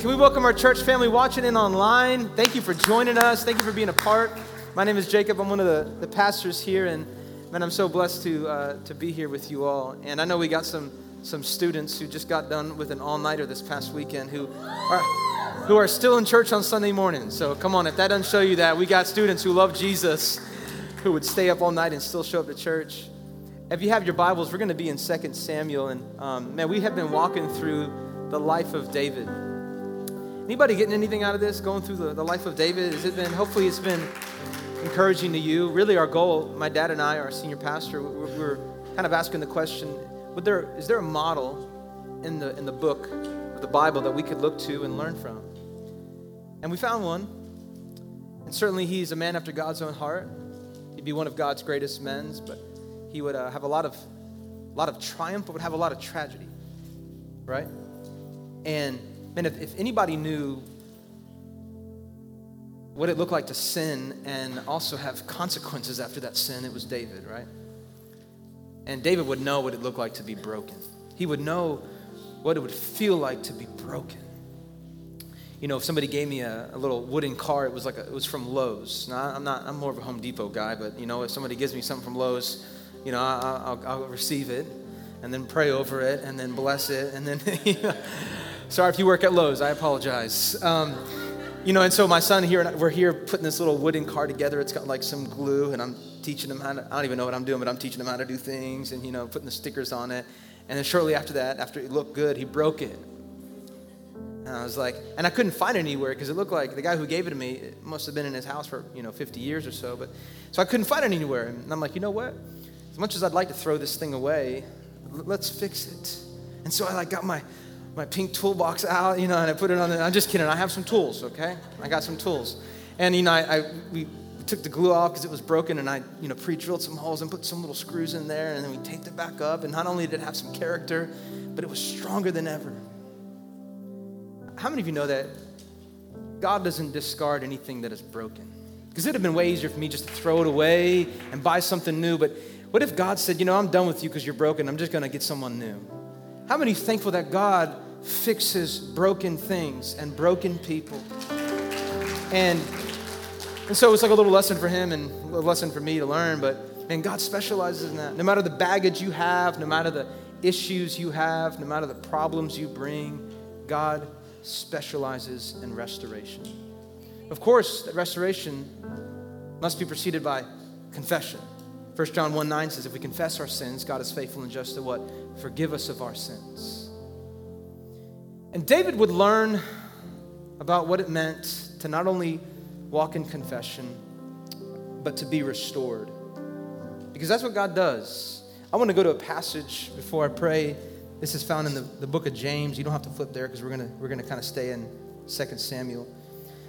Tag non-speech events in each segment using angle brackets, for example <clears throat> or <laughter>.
Can we welcome our church family watching in online? Thank you for joining us. Thank you for being a part. My name is Jacob. I'm one of the, the pastors here, and man, I'm so blessed to, uh, to be here with you all. And I know we got some, some students who just got done with an all nighter this past weekend who are, who are still in church on Sunday morning. So come on, if that doesn't show you that, we got students who love Jesus who would stay up all night and still show up to church. If you have your Bibles, we're going to be in 2 Samuel. And um, man, we have been walking through the life of David. Anybody getting anything out of this, going through the, the life of David? Has it been, hopefully, it's been encouraging to you. Really, our goal, my dad and I, our senior pastor, we're, we're kind of asking the question would there, is there a model in the, in the book of the Bible that we could look to and learn from? And we found one. And certainly, he's a man after God's own heart. He'd be one of God's greatest men, but he would uh, have a lot of, a lot of triumph, but would have a lot of tragedy, right? And Man, if, if anybody knew what it looked like to sin and also have consequences after that sin, it was David, right? And David would know what it looked like to be broken. He would know what it would feel like to be broken. You know, if somebody gave me a, a little wooden car, it was like a, it was from Lowe's. Now, I'm not. I'm more of a Home Depot guy, but you know, if somebody gives me something from Lowe's, you know, I, will I'll receive it, and then pray over it, and then bless it, and then. <laughs> You know, Sorry if you work at Lowe's, I apologize. Um, you know, and so my son here, we're here putting this little wooden car together. It's got like some glue, and I'm teaching him how to, I don't even know what I'm doing, but I'm teaching him how to do things and, you know, putting the stickers on it. And then shortly after that, after it looked good, he broke it. And I was like, and I couldn't find it anywhere because it looked like the guy who gave it to me it must have been in his house for, you know, 50 years or so. But so I couldn't find it anywhere. And I'm like, you know what? As much as I'd like to throw this thing away, let's fix it. And so I like got my my pink toolbox out, you know, and I put it on. The, I'm just kidding. I have some tools, okay? I got some tools, and you know, I, I we took the glue off because it was broken, and I you know pre-drilled some holes and put some little screws in there, and then we taped it back up. And not only did it have some character, but it was stronger than ever. How many of you know that God doesn't discard anything that is broken? Because it'd have been way easier for me just to throw it away and buy something new. But what if God said, you know, I'm done with you because you're broken. I'm just going to get someone new. How many thankful that God fixes broken things and broken people? And, and so it's like a little lesson for him and a lesson for me to learn, but man, God specializes in that. No matter the baggage you have, no matter the issues you have, no matter the problems you bring, God specializes in restoration. Of course, that restoration must be preceded by confession. 1 John 1 9 says, If we confess our sins, God is faithful and just to what? Forgive us of our sins. And David would learn about what it meant to not only walk in confession, but to be restored. Because that's what God does. I want to go to a passage before I pray. This is found in the, the book of James. You don't have to flip there because we're going we're gonna kind of stay in 2 Samuel.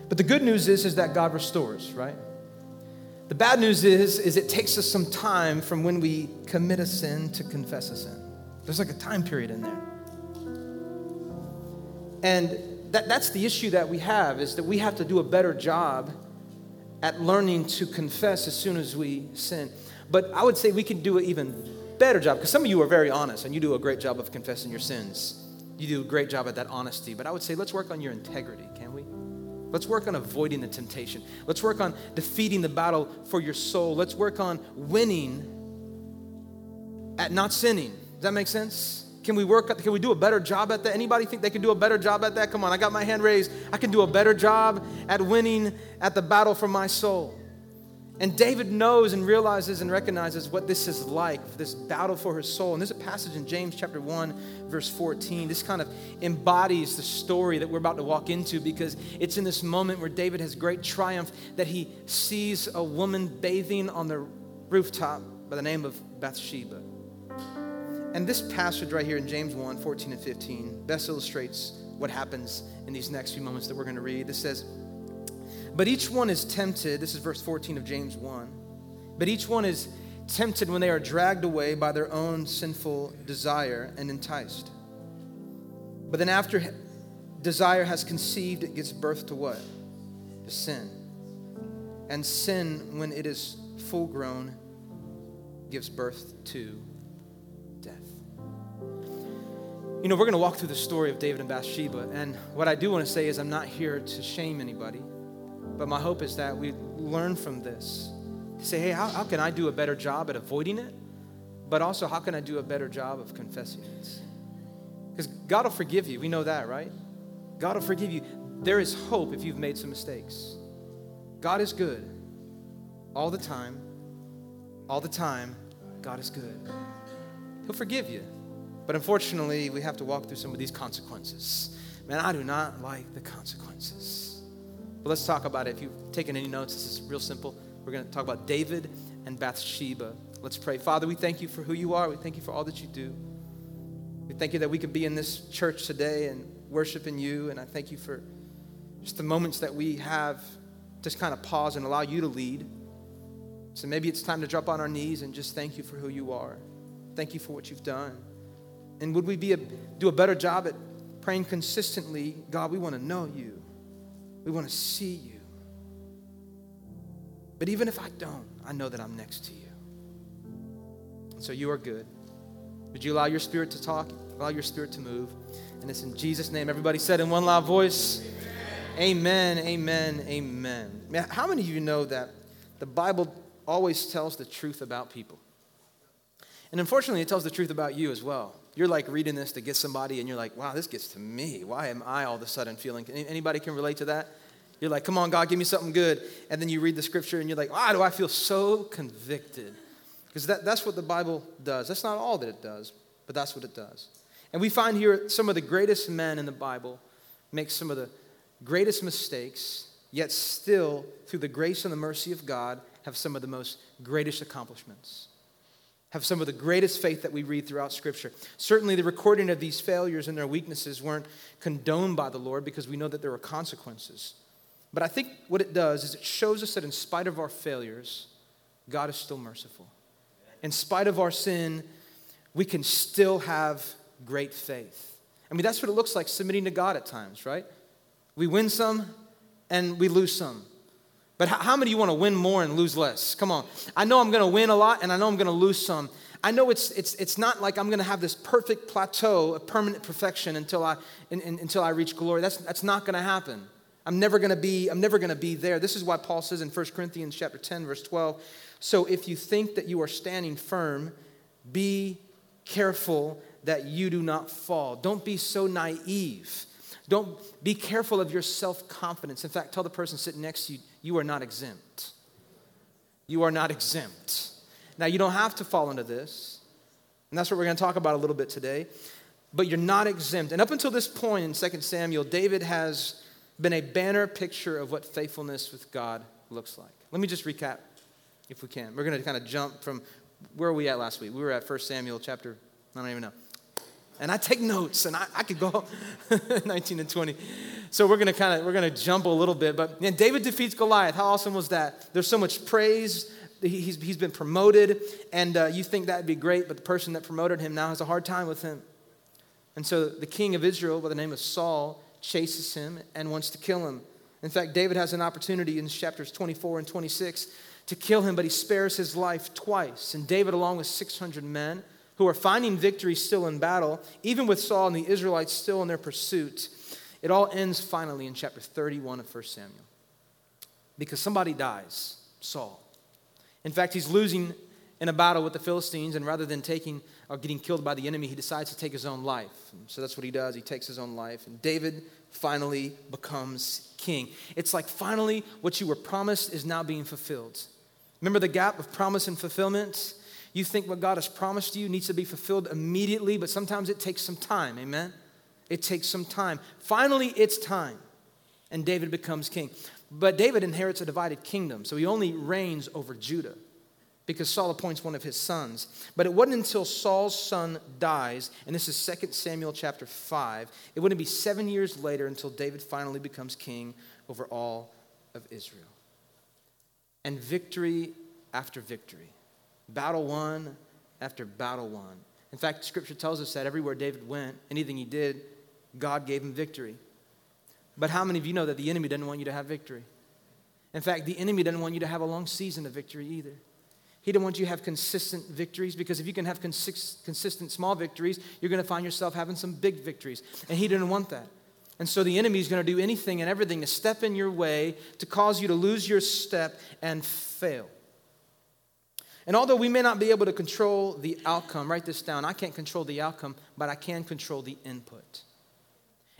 But the good news is, is that God restores, right? The bad news is, is it takes us some time from when we commit a sin to confess a sin. There's like a time period in there. And that, that's the issue that we have is that we have to do a better job at learning to confess as soon as we sin. But I would say we can do an even better job because some of you are very honest and you do a great job of confessing your sins. You do a great job at that honesty. But I would say let's work on your integrity, can we? Let's work on avoiding the temptation. Let's work on defeating the battle for your soul. Let's work on winning at not sinning. Does that make sense? Can we work can we do a better job at that? Anybody think they can do a better job at that? Come on, I got my hand raised. I can do a better job at winning at the battle for my soul. And David knows and realizes and recognizes what this is like, this battle for his soul. And there's a passage in James chapter 1, verse 14. This kind of embodies the story that we're about to walk into because it's in this moment where David has great triumph that he sees a woman bathing on the rooftop by the name of Bathsheba. And this passage right here in James 1, 14 and 15 best illustrates what happens in these next few moments that we're going to read. This says, But each one is tempted, this is verse 14 of James 1. But each one is tempted when they are dragged away by their own sinful desire and enticed. But then after desire has conceived, it gives birth to what? To sin. And sin, when it is full grown, gives birth to You know, we're going to walk through the story of David and Bathsheba. And what I do want to say is, I'm not here to shame anybody. But my hope is that we learn from this. Say, hey, how, how can I do a better job at avoiding it? But also, how can I do a better job of confessing it? Because God will forgive you. We know that, right? God will forgive you. There is hope if you've made some mistakes. God is good all the time. All the time, God is good. He'll forgive you. But unfortunately, we have to walk through some of these consequences. Man, I do not like the consequences. But let's talk about it. If you've taken any notes, this is real simple. We're going to talk about David and Bathsheba. Let's pray. Father, we thank you for who you are. We thank you for all that you do. We thank you that we can be in this church today and worship in you. And I thank you for just the moments that we have just kind of pause and allow you to lead. So maybe it's time to drop on our knees and just thank you for who you are. Thank you for what you've done. And would we be a, do a better job at praying consistently? God, we want to know you. We want to see you. But even if I don't, I know that I'm next to you. And So you are good. Would you allow your spirit to talk? Allow your spirit to move. And it's in Jesus' name. Everybody said in one loud voice, Amen, amen, amen. amen. How many of you know that the Bible always tells the truth about people? And unfortunately, it tells the truth about you as well. You're like reading this to get somebody, and you're like, wow, this gets to me. Why am I all of a sudden feeling? Anybody can relate to that? You're like, come on, God, give me something good. And then you read the scripture, and you're like, why do I feel so convicted? Because that, that's what the Bible does. That's not all that it does, but that's what it does. And we find here some of the greatest men in the Bible make some of the greatest mistakes, yet still, through the grace and the mercy of God, have some of the most greatest accomplishments. Have some of the greatest faith that we read throughout Scripture. Certainly, the recording of these failures and their weaknesses weren't condoned by the Lord because we know that there were consequences. But I think what it does is it shows us that in spite of our failures, God is still merciful. In spite of our sin, we can still have great faith. I mean, that's what it looks like submitting to God at times, right? We win some and we lose some. But how many of you want to win more and lose less? Come on. I know I'm going to win a lot and I know I'm going to lose some. I know it's, it's, it's not like I'm going to have this perfect plateau of permanent perfection until I, in, in, until I reach glory. That's, that's not going to happen. I'm never going to be I'm never going to be there. This is why Paul says in 1 Corinthians chapter 10 verse 12, so if you think that you are standing firm, be careful that you do not fall. Don't be so naive. Don't be careful of your self confidence. In fact, tell the person sitting next to you, you are not exempt. You are not exempt. Now, you don't have to fall into this, and that's what we're going to talk about a little bit today, but you're not exempt. And up until this point in 2 Samuel, David has been a banner picture of what faithfulness with God looks like. Let me just recap, if we can. We're going to kind of jump from where were we at last week? We were at 1 Samuel chapter, I don't even know and I take notes, and I, I could go <laughs> 19 and 20. So we're gonna kind of we're gonna jump a little bit, but man, David defeats Goliath. How awesome was that? There's so much praise. He's, he's been promoted, and uh, you think that'd be great, but the person that promoted him now has a hard time with him. And so the king of Israel, by the name of Saul, chases him and wants to kill him. In fact, David has an opportunity in chapters 24 and 26 to kill him, but he spares his life twice. And David, along with 600 men, who are finding victory still in battle, even with Saul and the Israelites still in their pursuit. It all ends finally in chapter 31 of 1 Samuel. Because somebody dies, Saul. In fact, he's losing in a battle with the Philistines, and rather than taking or getting killed by the enemy, he decides to take his own life. And so that's what he does. He takes his own life. And David finally becomes king. It's like finally what you were promised is now being fulfilled. Remember the gap of promise and fulfillment? You think what God has promised you needs to be fulfilled immediately, but sometimes it takes some time. Amen? It takes some time. Finally, it's time. And David becomes king. But David inherits a divided kingdom, so he only reigns over Judah because Saul appoints one of his sons. But it wasn't until Saul's son dies, and this is 2 Samuel chapter 5, it wouldn't be seven years later until David finally becomes king over all of Israel. And victory after victory, battle won after battle won. In fact, scripture tells us that everywhere David went, anything he did, God gave him victory. But how many of you know that the enemy doesn't want you to have victory? In fact, the enemy doesn't want you to have a long season of victory either. He doesn't want you to have consistent victories because if you can have consist- consistent small victories, you're going to find yourself having some big victories. And he didn't want that. And so the enemy is going to do anything and everything to step in your way to cause you to lose your step and fail. And although we may not be able to control the outcome, write this down. I can't control the outcome, but I can control the input.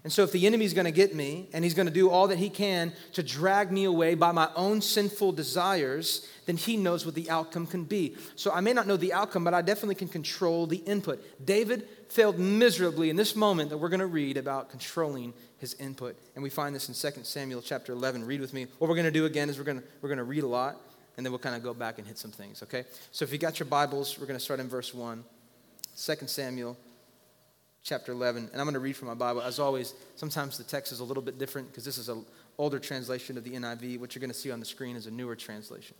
And so, if the enemy's going to get me and he's going to do all that he can to drag me away by my own sinful desires, then he knows what the outcome can be. So, I may not know the outcome, but I definitely can control the input. David failed miserably in this moment that we're going to read about controlling his input. And we find this in 2 Samuel chapter 11. Read with me. What we're going to do again is we're to, we're going to read a lot, and then we'll kind of go back and hit some things, okay? So, if you got your Bibles, we're going to start in verse 1. 2 Samuel chapter 11. And I'm going to read from my Bible. As always, sometimes the text is a little bit different because this is an older translation of the NIV. What you're going to see on the screen is a newer translation.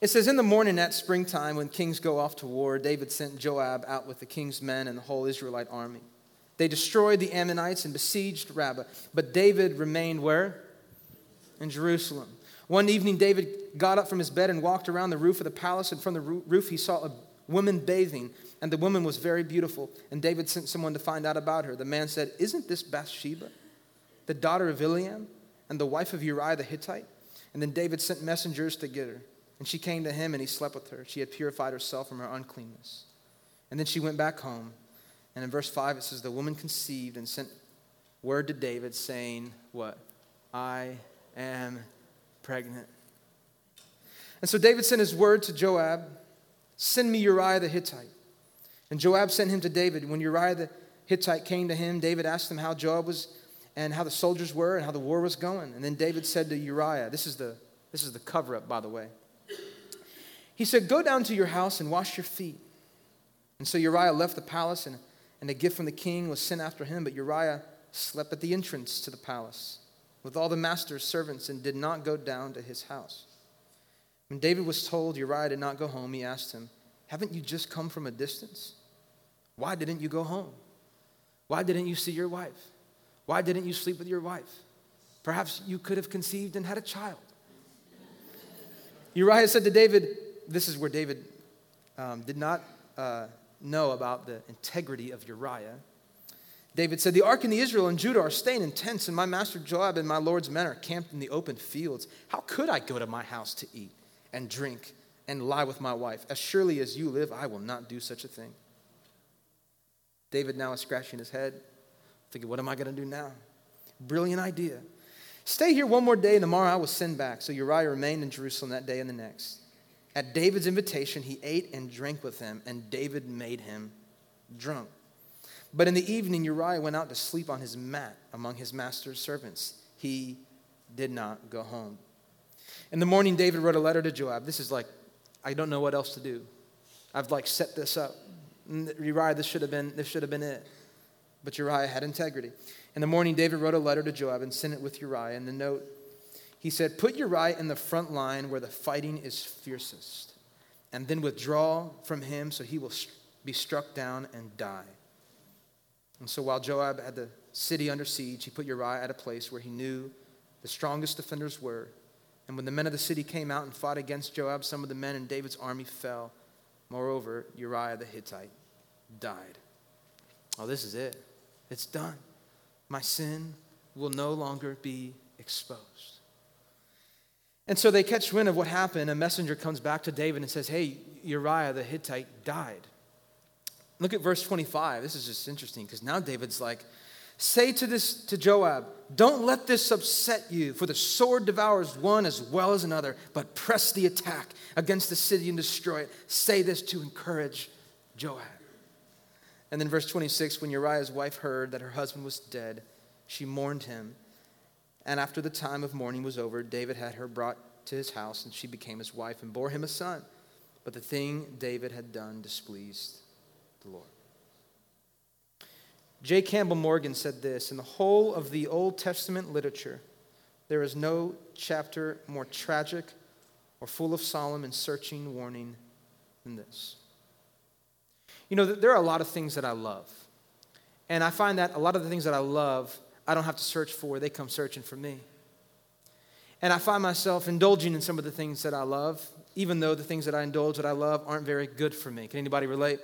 It says, In the morning at springtime, when kings go off to war, David sent Joab out with the king's men and the whole Israelite army. They destroyed the Ammonites and besieged Rabbah. But David remained where? In Jerusalem. One evening, David got up from his bed and walked around the roof of the palace, and from the roof he saw a woman bathing, and the woman was very beautiful. And David sent someone to find out about her. The man said, Isn't this Bathsheba, the daughter of Eliam, and the wife of Uriah the Hittite? And then David sent messengers to get her. And she came to him, and he slept with her. She had purified herself from her uncleanness. And then she went back home. And in verse 5, it says, The woman conceived and sent word to David, saying, What? I am pregnant. And so David sent his word to Joab Send me Uriah the Hittite. And Joab sent him to David. When Uriah the Hittite came to him, David asked him how Joab was and how the soldiers were and how the war was going. And then David said to Uriah, This is the, this is the cover up, by the way. He said, Go down to your house and wash your feet. And so Uriah left the palace, and, and a gift from the king was sent after him. But Uriah slept at the entrance to the palace with all the master's servants and did not go down to his house. When David was told Uriah did not go home, he asked him, Haven't you just come from a distance? Why didn't you go home? Why didn't you see your wife? Why didn't you sleep with your wife? Perhaps you could have conceived and had a child. Uriah said to David, This is where David um, did not uh, know about the integrity of Uriah. David said, The ark and the Israel and Judah are staying in tents, and my master Joab and my Lord's men are camped in the open fields. How could I go to my house to eat? and drink and lie with my wife. As surely as you live, I will not do such a thing. David now is scratching his head, thinking, What am I going to do now? Brilliant idea. Stay here one more day, and tomorrow I will send back. So Uriah remained in Jerusalem that day and the next. At David's invitation, he ate and drank with him, and David made him drunk. But in the evening, Uriah went out to sleep on his mat among his master's servants. He did not go home. In the morning, David wrote a letter to Joab. This is like, I don't know what else to do. I've like set this up. Uriah, this should have been, this should have been it. But Uriah had integrity. In the morning, David wrote a letter to Joab and sent it with Uriah. And the note, he said, Put Uriah in the front line where the fighting is fiercest, and then withdraw from him so he will be struck down and die. And so while Joab had the city under siege, he put Uriah at a place where he knew the strongest defenders were and when the men of the city came out and fought against Joab, some of the men in David's army fell. Moreover, Uriah the Hittite died. Oh, this is it. It's done. My sin will no longer be exposed. And so they catch wind of what happened. A messenger comes back to David and says, Hey, Uriah the Hittite died. Look at verse 25. This is just interesting because now David's like, Say to this to Joab, don't let this upset you, for the sword devours one as well as another, but press the attack against the city and destroy it. Say this to encourage Joab. And then verse 26, when Uriah's wife heard that her husband was dead, she mourned him. And after the time of mourning was over, David had her brought to his house, and she became his wife and bore him a son. But the thing David had done displeased the Lord. J. Campbell Morgan said this In the whole of the Old Testament literature, there is no chapter more tragic or full of solemn and searching warning than this. You know, there are a lot of things that I love. And I find that a lot of the things that I love, I don't have to search for, they come searching for me. And I find myself indulging in some of the things that I love, even though the things that I indulge that I love aren't very good for me. Can anybody relate?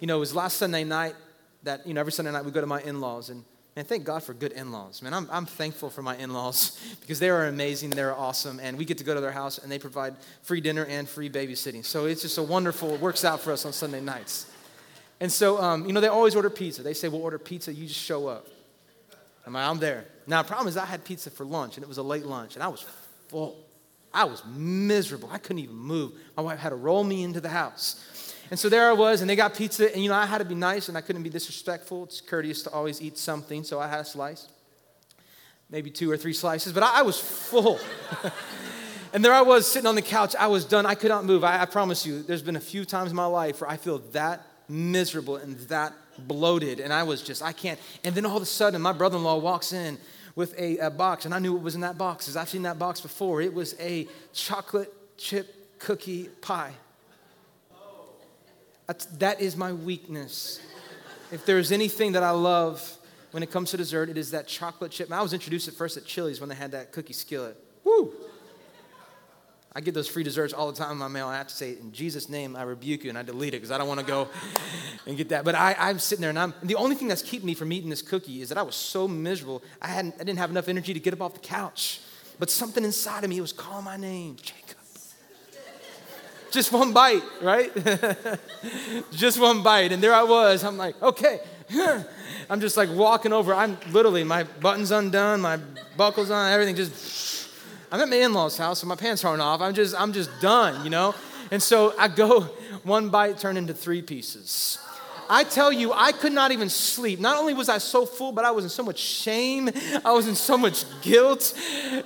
You know, it was last Sunday night that, you know, every Sunday night we go to my in laws, and Man, thank God for good in laws. Man, I'm, I'm thankful for my in laws <laughs> because they are amazing, they're awesome, and we get to go to their house and they provide free dinner and free babysitting. So it's just a wonderful, it works out for us on Sunday nights. And so, um, you know, they always order pizza. They say, We'll order pizza, you just show up. I'm like, I'm there. Now, the problem is, I had pizza for lunch, and it was a late lunch, and I was full. I was miserable. I couldn't even move. My wife had to roll me into the house. And so there I was, and they got pizza, and you know, I had to be nice and I couldn't be disrespectful. It's courteous to always eat something, so I had a slice, maybe two or three slices, but I, I was full. <laughs> and there I was sitting on the couch. I was done. I could not move. I, I promise you, there's been a few times in my life where I feel that miserable and that bloated, and I was just, I can't. And then all of a sudden, my brother in law walks in with a, a box, and I knew what was in that box because I've seen that box before. It was a chocolate chip cookie pie. That's, that is my weakness. If there's anything that I love when it comes to dessert, it is that chocolate chip. I was introduced at first at Chili's when they had that cookie skillet. Woo! I get those free desserts all the time in my mail. I have to say, in Jesus' name, I rebuke you, and I delete it because I don't want to go <laughs> and get that. But I, I'm sitting there, and, I'm, and the only thing that's keeping me from eating this cookie is that I was so miserable. I, hadn't, I didn't have enough energy to get up off the couch. But something inside of me was calling my name, Jacob. Just one bite, right? <laughs> just one bite. And there I was. I'm like, okay. <laughs> I'm just like walking over. I'm literally, my button's undone, my buckle's on, everything just. I'm at my in-laws' house, so my pants aren't off. I'm just, I'm just done, you know? And so I go, <laughs> one bite turned into three pieces. I tell you, I could not even sleep. Not only was I so full, but I was in so much shame. I was in so much guilt.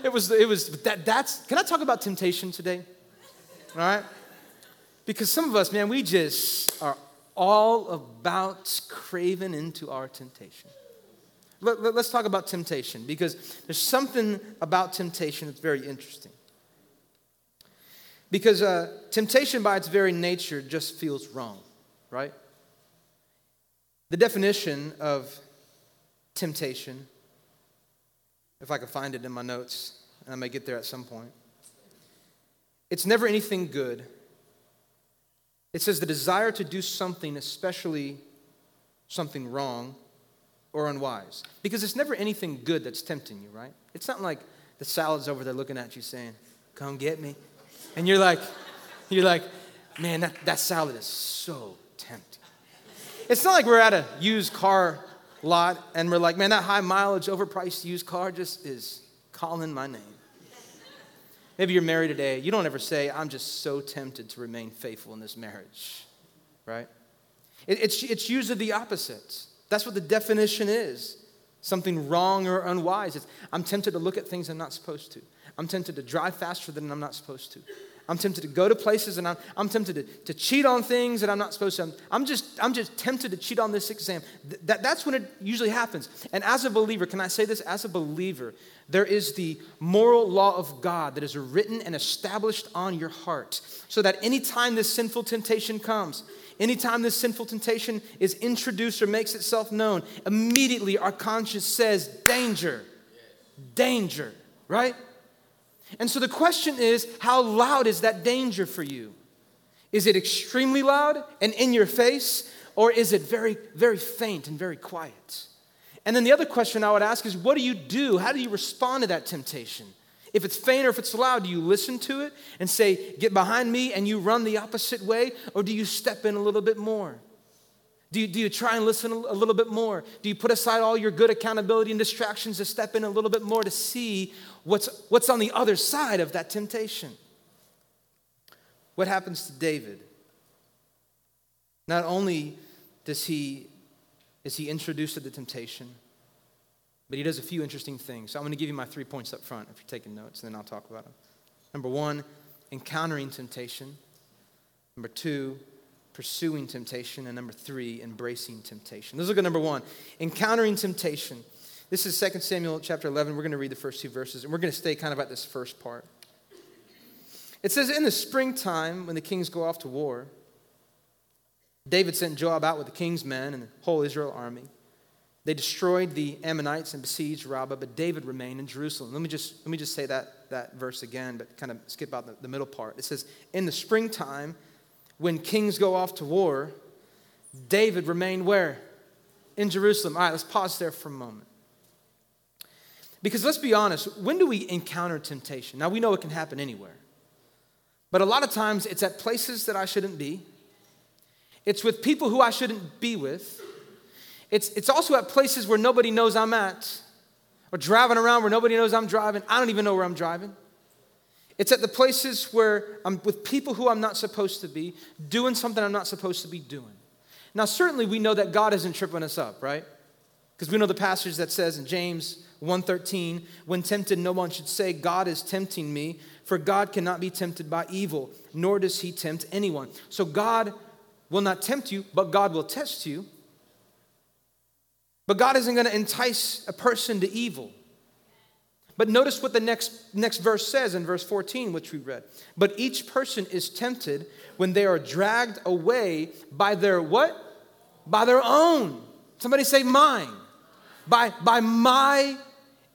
It was, it was that, that's, can I talk about temptation today? All right? Because some of us, man, we just are all about craving into our temptation. Let, us let, talk about temptation because there's something about temptation that's very interesting. Because uh, temptation, by its very nature, just feels wrong, right? The definition of temptation, if I can find it in my notes, and I may get there at some point, it's never anything good it says the desire to do something, especially something wrong or unwise. Because it's never anything good that's tempting you, right? It's not like the salad's over there looking at you saying, Come get me. And you're like, you're like, man, that, that salad is so tempting. It's not like we're at a used car lot and we're like, man, that high mileage, overpriced used car just is calling my name. Maybe you're married today. You don't ever say, I'm just so tempted to remain faithful in this marriage, right? It, it's, it's usually the opposite. That's what the definition is something wrong or unwise. It's, I'm tempted to look at things I'm not supposed to. I'm tempted to drive faster than I'm not supposed to. I'm tempted to go to places and I'm, I'm tempted to, to cheat on things that I'm not supposed to. I'm, I'm, just, I'm just tempted to cheat on this exam. Th- that, that's when it usually happens. And as a believer, can I say this? As a believer, there is the moral law of God that is written and established on your heart so that anytime this sinful temptation comes, anytime this sinful temptation is introduced or makes itself known, immediately our conscience says, danger, danger, right? And so the question is how loud is that danger for you? Is it extremely loud and in your face, or is it very, very faint and very quiet? And then the other question I would ask is what do you do? How do you respond to that temptation? If it's faint or if it's loud, do you listen to it and say, Get behind me, and you run the opposite way, or do you step in a little bit more? Do you, do you try and listen a little bit more? Do you put aside all your good accountability and distractions to step in a little bit more to see what's, what's on the other side of that temptation? What happens to David? Not only does he, is he introduced to the temptation, but he does a few interesting things. So I'm going to give you my three points up front if you're taking notes, and then I'll talk about them. Number one, encountering temptation. Number two, pursuing temptation. And number three, embracing temptation. Let's look at number one encountering temptation. This is 2 Samuel chapter 11. We're going to read the first two verses, and we're going to stay kind of at this first part. It says, In the springtime, when the kings go off to war, David sent Joab out with the king's men and the whole Israel army. They destroyed the Ammonites and besieged Rabbah, but David remained in Jerusalem. Let me just, let me just say that, that verse again, but kind of skip out the, the middle part. It says, In the springtime, when kings go off to war, David remained where? In Jerusalem. All right, let's pause there for a moment. Because let's be honest, when do we encounter temptation? Now, we know it can happen anywhere. But a lot of times it's at places that I shouldn't be, it's with people who I shouldn't be with, it's, it's also at places where nobody knows I'm at, or driving around where nobody knows I'm driving. I don't even know where I'm driving. It's at the places where I'm with people who I'm not supposed to be, doing something I'm not supposed to be doing. Now, certainly we know that God isn't tripping us up, right? Because we know the passage that says in James 1:13, when tempted, no one should say, God is tempting me, for God cannot be tempted by evil, nor does he tempt anyone. So God will not tempt you, but God will test you. But God isn't going to entice a person to evil. But notice what the next, next verse says in verse 14, which we read. But each person is tempted when they are dragged away by their what? By their own. Somebody say mine. By, by my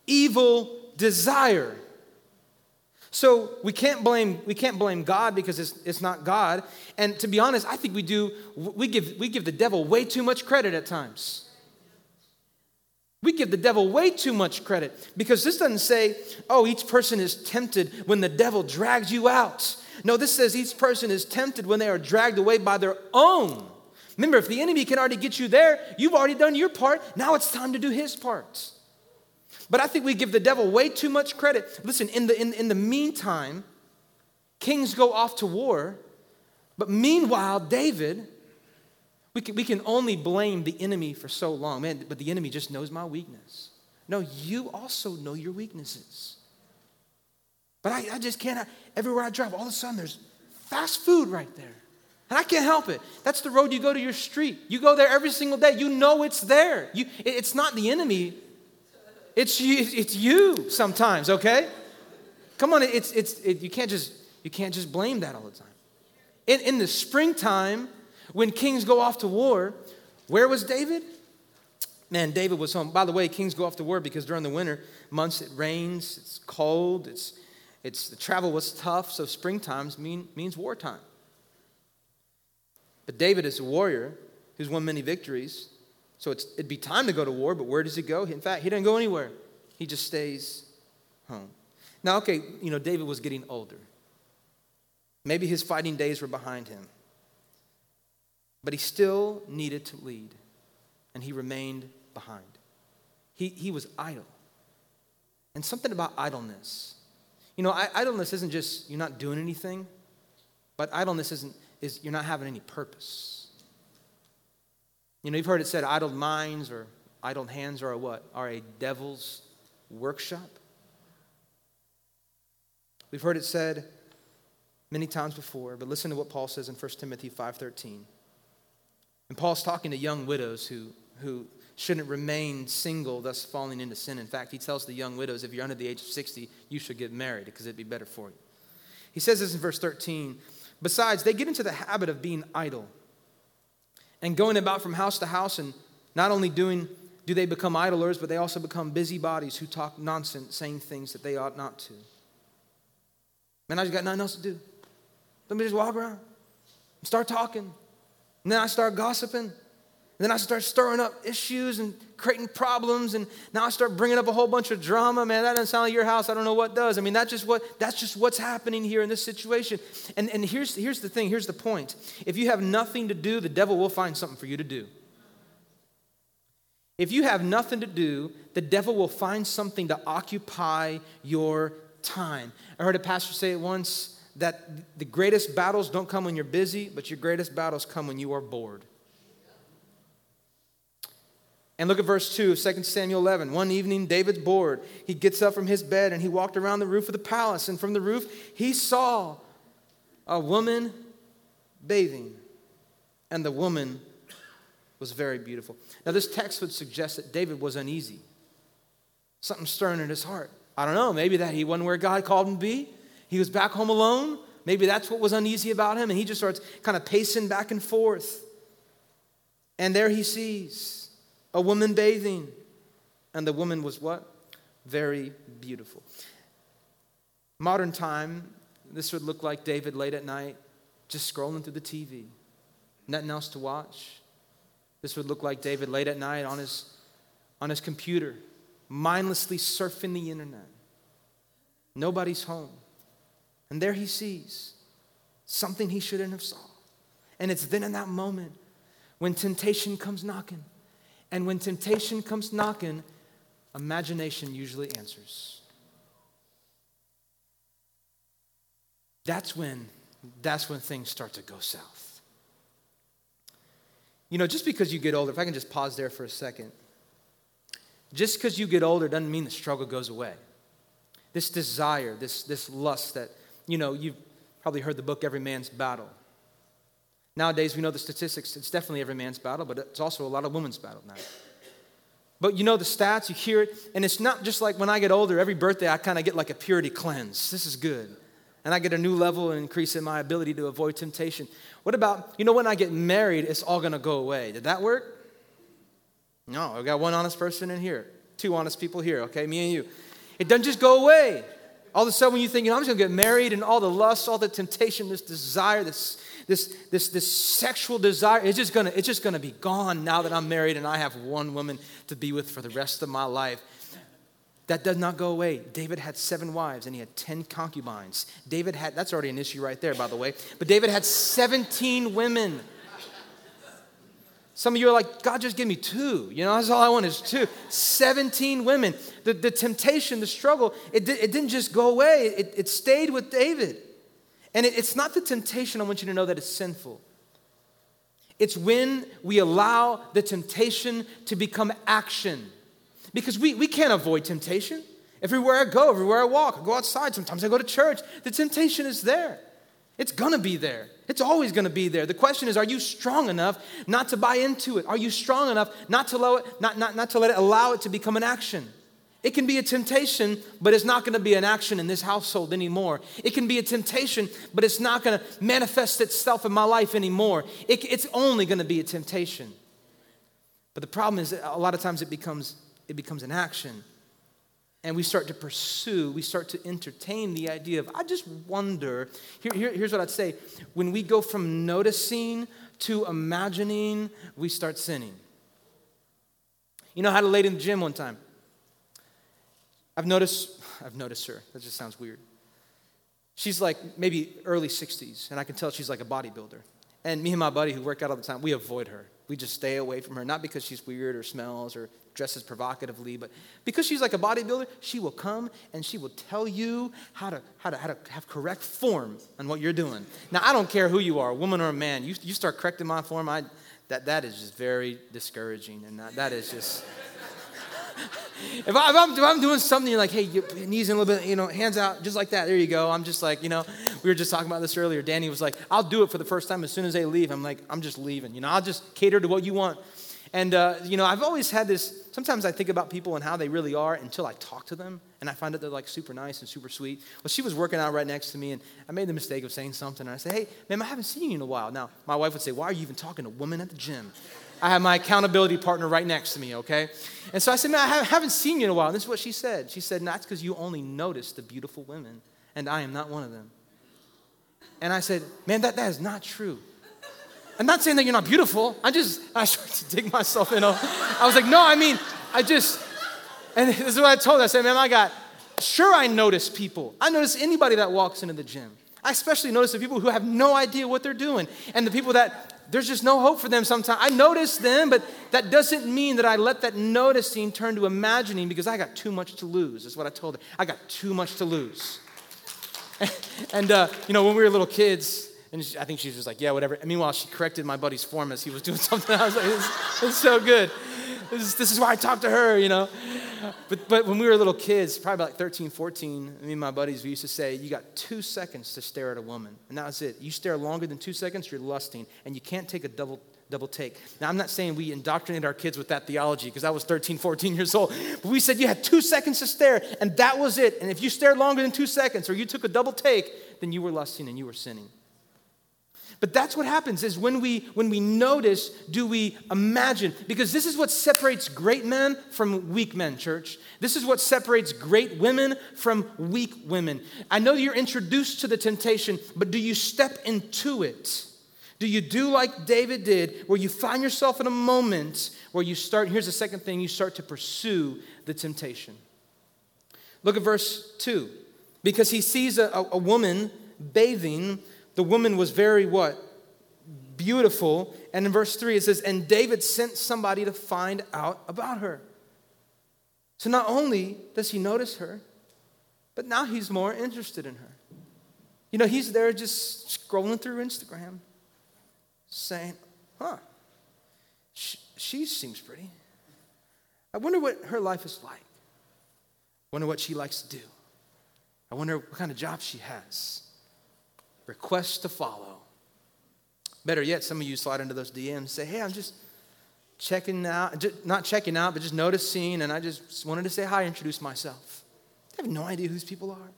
evil desire. So we can't blame we can't blame God because it's, it's not God. And to be honest, I think we do we give we give the devil way too much credit at times. We give the devil way too much credit because this doesn't say, oh, each person is tempted when the devil drags you out. No, this says each person is tempted when they are dragged away by their own. Remember, if the enemy can already get you there, you've already done your part. Now it's time to do his part. But I think we give the devil way too much credit. Listen, in the, in, in the meantime, kings go off to war, but meanwhile, David we can, we can only blame the enemy for so long. Man, but the enemy just knows my weakness. No, you also know your weaknesses. But I, I just can't, everywhere I drive, all of a sudden there's fast food right there. And I can't help it. That's the road you go to your street. You go there every single day. You know it's there. You, it's not the enemy, it's you, it's you sometimes, okay? Come on, it's, it's, it, you, can't just, you can't just blame that all the time. In, in the springtime, when kings go off to war, where was David? Man, David was home. By the way, kings go off to war because during the winter months it rains, it's cold, it's, it's the travel was tough, so springtimes mean, means wartime. But David is a warrior who's won many victories, so it'd be time to go to war, but where does he go? In fact, he doesn't go anywhere. He just stays home. Now, okay, you know, David was getting older. Maybe his fighting days were behind him. But he still needed to lead, and he remained behind. He, he was idle. And something about idleness. You know, idleness isn't just you're not doing anything, but idleness isn't is you're not having any purpose. You know, you've heard it said idle minds or idle hands are a what? Are a devil's workshop. We've heard it said many times before, but listen to what Paul says in 1 Timothy 5:13. And Paul's talking to young widows who, who shouldn't remain single, thus falling into sin. In fact, he tells the young widows, if you're under the age of 60, you should get married because it'd be better for you. He says this in verse 13. Besides, they get into the habit of being idle and going about from house to house, and not only doing do they become idlers, but they also become busybodies who talk nonsense, saying things that they ought not to. Man, I just got nothing else to do. Let me just walk around, start talking, and then I start gossiping. And then I start stirring up issues and creating problems, and now I start bringing up a whole bunch of drama. Man, that doesn't sound like your house. I don't know what does. I mean, that's just what that's just what's happening here in this situation. And and here's here's the thing. Here's the point. If you have nothing to do, the devil will find something for you to do. If you have nothing to do, the devil will find something to occupy your time. I heard a pastor say it once that the greatest battles don't come when you're busy, but your greatest battles come when you are bored. And look at verse 2 of 2 Samuel 11. One evening, David's bored. He gets up from his bed and he walked around the roof of the palace. And from the roof, he saw a woman bathing. And the woman was very beautiful. Now, this text would suggest that David was uneasy. Something stirring in his heart. I don't know, maybe that he wasn't where God called him to be. He was back home alone. Maybe that's what was uneasy about him. And he just starts kind of pacing back and forth. And there he sees a woman bathing. And the woman was what? Very beautiful. Modern time, this would look like David late at night, just scrolling through the TV. Nothing else to watch. This would look like David late at night on his, on his computer, mindlessly surfing the internet. Nobody's home. And there he sees something he shouldn't have saw. And it's then in that moment when temptation comes knocking. And when temptation comes knocking, imagination usually answers. That's when that's when things start to go south. You know, just because you get older, if I can just pause there for a second. Just because you get older doesn't mean the struggle goes away. This desire, this, this lust that, you know, you've probably heard the book Every Man's Battle. Nowadays, we know the statistics, it's definitely every man's battle, but it's also a lot of women's battle now. But you know the stats, you hear it, and it's not just like when I get older, every birthday I kind of get like a purity cleanse. This is good. And I get a new level and increase in my ability to avoid temptation. What about, you know, when I get married, it's all gonna go away. Did that work? No, I got one honest person in here, two honest people here, okay, me and you. It doesn't just go away. All of a sudden, when you think, you know, I'm just gonna get married, and all the lust, all the temptation, this desire, this this, this, this sexual desire, it's just, gonna, it's just gonna be gone now that I'm married and I have one woman to be with for the rest of my life. That does not go away. David had seven wives and he had 10 concubines. David had, that's already an issue right there, by the way. But David had 17 women. Some of you are like, God, just give me two. You know, that's all I want is two. 17 women. The, the temptation, the struggle, it, it didn't just go away, it, it stayed with David. And it, it's not the temptation, I want you to know that it's sinful. It's when we allow the temptation to become action. Because we, we can't avoid temptation. Everywhere I go, everywhere I walk, I go outside, sometimes I go to church, the temptation is there. It's gonna be there. It's always gonna be there. The question is, are you strong enough not to buy into it? Are you strong enough not to, allow it, not, not, not to let it allow it to become an action? It can be a temptation, but it's not going to be an action in this household anymore. It can be a temptation, but it's not going to manifest itself in my life anymore. It, it's only going to be a temptation. But the problem is, a lot of times it becomes, it becomes an action. And we start to pursue, we start to entertain the idea of, I just wonder. Here, here, here's what I'd say when we go from noticing to imagining, we start sinning. You know, I had a lady in the gym one time. I've noticed, I've noticed her. That just sounds weird. She's like maybe early 60s, and I can tell she's like a bodybuilder. And me and my buddy who work out all the time, we avoid her. We just stay away from her, not because she's weird or smells or dresses provocatively, but because she's like a bodybuilder, she will come and she will tell you how to, how to, how to have correct form on what you're doing. Now, I don't care who you are, a woman or a man. You, you start correcting my form, I, that, that is just very discouraging, and that, that is just <laughs> if, I, am doing something, you're like, hey, knees in a little bit, you know, hands out, just like that. There you go. I'm just like, you know, we were just talking about this earlier. Danny was like, I'll do it for the first time as soon as they leave. I'm like, I'm just leaving. You know, I'll just cater to what you want. And, uh, you know, I've always had this, sometimes I think about people and how they really are until I talk to them and I find out they're like super nice and super sweet. Well, she was working out right next to me and I made the mistake of saying something. And I said, hey, ma'am, I haven't seen you in a while. Now, my wife would say, why are you even talking to women at the gym? I have my accountability partner right next to me, okay? And so I said, Man, I haven't seen you in a while. And this is what she said. She said, That's because you only notice the beautiful women, and I am not one of them. And I said, Man, that, that is not true. I'm not saying that you're not beautiful. I just, <laughs> I started to dig myself, know. I was like, No, I mean, I just, and <laughs> this is what I told her. I said, Man, I got, sure, I notice people. I notice anybody that walks into the gym. I especially notice the people who have no idea what they're doing and the people that there's just no hope for them sometimes. I notice them, but that doesn't mean that I let that noticing turn to imagining because I got too much to lose. That's what I told her. I got too much to lose. <laughs> and, uh, you know, when we were little kids, and she, I think she's just like, yeah, whatever. And meanwhile, she corrected my buddy's form as he was doing <laughs> something. I was like, it's, it's so good. This is, this is why I talk to her, you know. But, but when we were little kids, probably like 13, 14, me and my buddies, we used to say, you got two seconds to stare at a woman. And that was it. You stare longer than two seconds, you're lusting. And you can't take a double, double take. Now, I'm not saying we indoctrinate our kids with that theology because I was 13, 14 years old. But we said you had two seconds to stare, and that was it. And if you stared longer than two seconds or you took a double take, then you were lusting and you were sinning. But that's what happens is when we when we notice, do we imagine? Because this is what separates great men from weak men, church. This is what separates great women from weak women. I know you're introduced to the temptation, but do you step into it? Do you do like David did, where you find yourself in a moment where you start, here's the second thing, you start to pursue the temptation. Look at verse 2. Because he sees a, a, a woman bathing, the woman was very what? Beautiful. And in verse 3 it says, And David sent somebody to find out about her. So not only does he notice her, but now he's more interested in her. You know, he's there just scrolling through Instagram saying, huh, she, she seems pretty. I wonder what her life is like. I wonder what she likes to do. I wonder what kind of job she has. Request to follow. Better yet, some of you slide into those DMs and say, hey, I'm just checking out, just, not checking out, but just noticing, and I just wanted to say hi, introduce myself. I have no idea whose people are.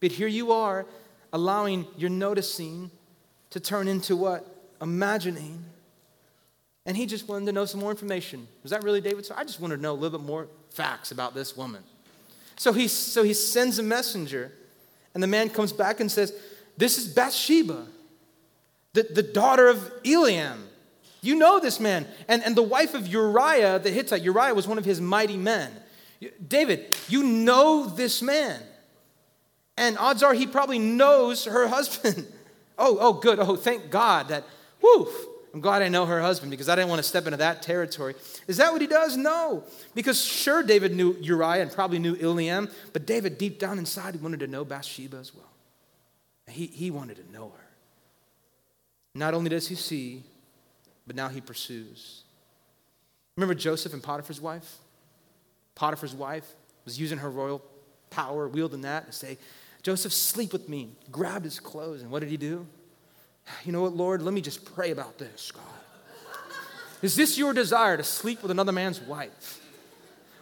But here you are, allowing your noticing to turn into what? imagining. And he just wanted to know some more information. Was that really David? So I just wanted to know a little bit more facts about this woman. So he, so he sends a messenger, and the man comes back and says, This is Bathsheba, the, the daughter of Eliam. You know this man. And, and the wife of Uriah the Hittite. Uriah was one of his mighty men. David, you know this man. And odds are he probably knows her <laughs> husband. Oh, oh, good. Oh, thank God that Whew, I'm glad I know her husband because I didn't want to step into that territory. Is that what he does? No. Because sure, David knew Uriah and probably knew Eliam, but David, deep down inside, he wanted to know Bathsheba as well. He, he wanted to know her. Not only does he see, but now he pursues. Remember Joseph and Potiphar's wife? Potiphar's wife was using her royal power, wielding that, to say, Joseph, sleep with me. Grabbed his clothes, and what did he do? You know what, Lord? Let me just pray about this, God. Is this your desire to sleep with another man's wife?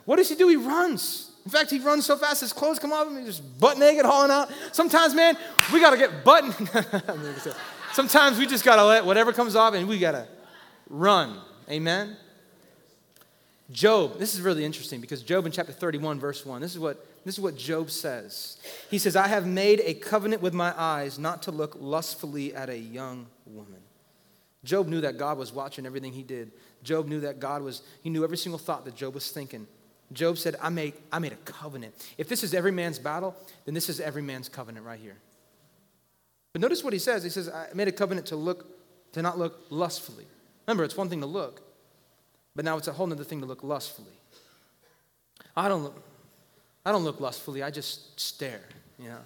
What does he do? He runs. In fact, he runs so fast his clothes come off him, he's just butt naked, hauling out. Sometimes, man, we gotta get button. <laughs> Sometimes we just gotta let whatever comes off and we gotta run. Amen? Job, this is really interesting because Job in chapter 31, verse 1, this is what this is what Job says. He says, I have made a covenant with my eyes not to look lustfully at a young woman. Job knew that God was watching everything he did. Job knew that God was, he knew every single thought that Job was thinking. Job said, I made, I made a covenant. If this is every man's battle, then this is every man's covenant right here. But notice what he says. He says, I made a covenant to look, to not look lustfully. Remember, it's one thing to look, but now it's a whole other thing to look lustfully. I don't look, I don't look lustfully, I just stare, you know.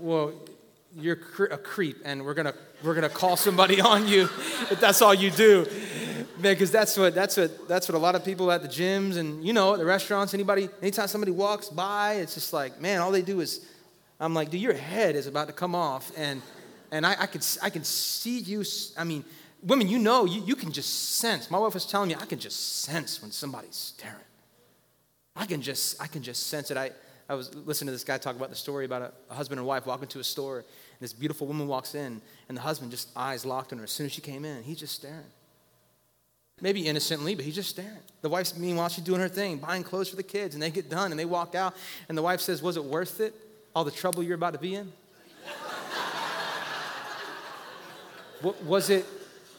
Well, you're a creep, and we're gonna we're gonna call somebody <laughs> on you if that's all you do, Because that's what that's what that's what a lot of people at the gyms and you know at the restaurants. Anybody, anytime somebody walks by, it's just like, man, all they do is, I'm like, dude, your head is about to come off, and and I, I can I can see you. I mean, women, you know, you, you can just sense. My wife was telling me I can just sense when somebody's staring. I can just, I can just sense it. I, I was listening to this guy talk about the story about a, a husband and wife walking to a store. And this beautiful woman walks in, and the husband just eyes locked on her as soon as she came in. He's just staring. Maybe innocently, but he's just staring. The wife's, meanwhile, she's doing her thing, buying clothes for the kids, and they get done and they walk out, and the wife says, Was it worth it? All the trouble you're about to be in? <laughs> what, was it?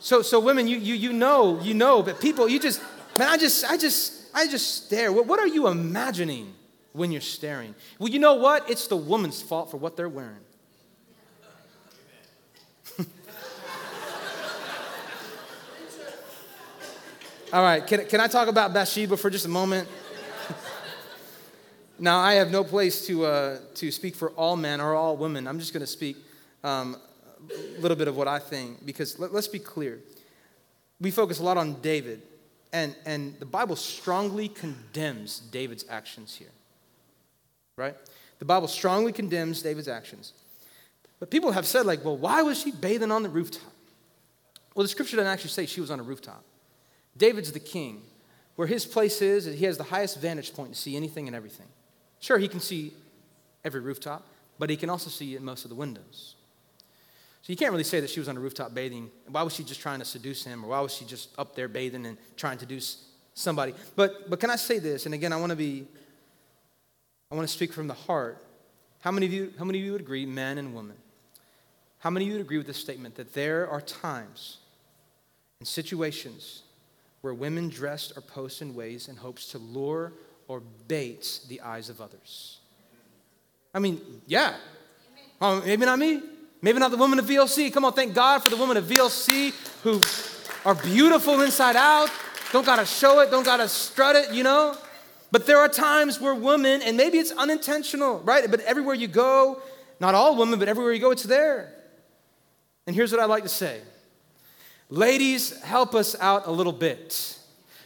So, so women, you, you, you know, you know, but people, you just, man, I just, I just, I just stare. What are you imagining when you're staring? Well, you know what? It's the woman's fault for what they're wearing. All right, can, can I talk about Bathsheba for just a moment? <laughs> now, I have no place to, uh, to speak for all men or all women. I'm just going to speak um, a little bit of what I think because let, let's be clear. We focus a lot on David, and, and the Bible strongly condemns David's actions here. Right? The Bible strongly condemns David's actions. But people have said, like, well, why was she bathing on the rooftop? Well, the scripture doesn't actually say she was on a rooftop. David's the king. Where his place is, he has the highest vantage point to see anything and everything. Sure, he can see every rooftop, but he can also see most of the windows. So you can't really say that she was on a rooftop bathing. Why was she just trying to seduce him? Or why was she just up there bathing and trying to do somebody? But, but can I say this? And again, I want to be, I want to speak from the heart. How many of you, how many of you would agree, men and women? How many of you would agree with this statement that there are times and situations where women dressed or posed in ways in hopes to lure or bait the eyes of others? I mean, yeah. Oh, maybe not me. Maybe not the women of VLC. Come on, thank God for the women of VLC who are beautiful inside out. Don't gotta show it, don't gotta strut it, you know? But there are times where women, and maybe it's unintentional, right? But everywhere you go, not all women, but everywhere you go, it's there. And here's what I'd like to say Ladies, help us out a little bit.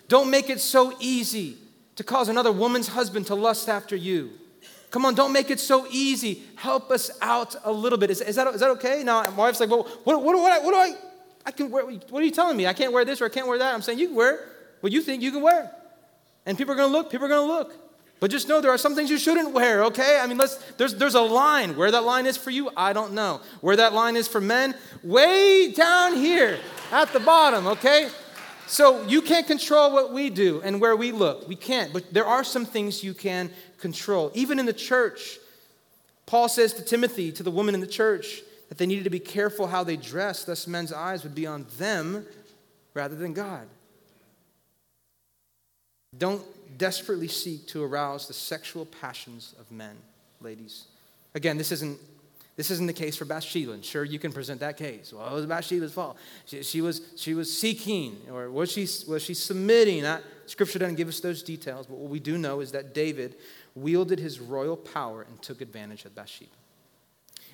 Don't make it so easy to cause another woman's husband to lust after you. Come on, don't make it so easy. Help us out a little bit. Is, is, that, is that okay? Now, my wife's like, well, what, what, what, what do I, I can wear, what are you telling me? I can't wear this or I can't wear that. I'm saying you can wear what you think you can wear. And people are going to look, people are going to look. But just know there are some things you shouldn't wear, okay? I mean, let's, there's, there's a line. Where that line is for you, I don't know. Where that line is for men, way down here at the bottom, okay? So you can't control what we do and where we look. We can't. But there are some things you can control. Even in the church, Paul says to Timothy, to the woman in the church, that they needed to be careful how they dress, thus men's eyes would be on them rather than God. Don't desperately seek to arouse the sexual passions of men, ladies. Again, this isn't this isn't the case for Bathsheba. Sure, you can present that case. Well, it was Bathsheba's fault. She, she, was, she was seeking, or was she, was she submitting? Scripture doesn't give us those details, but what we do know is that David wielded his royal power and took advantage of Bathsheba.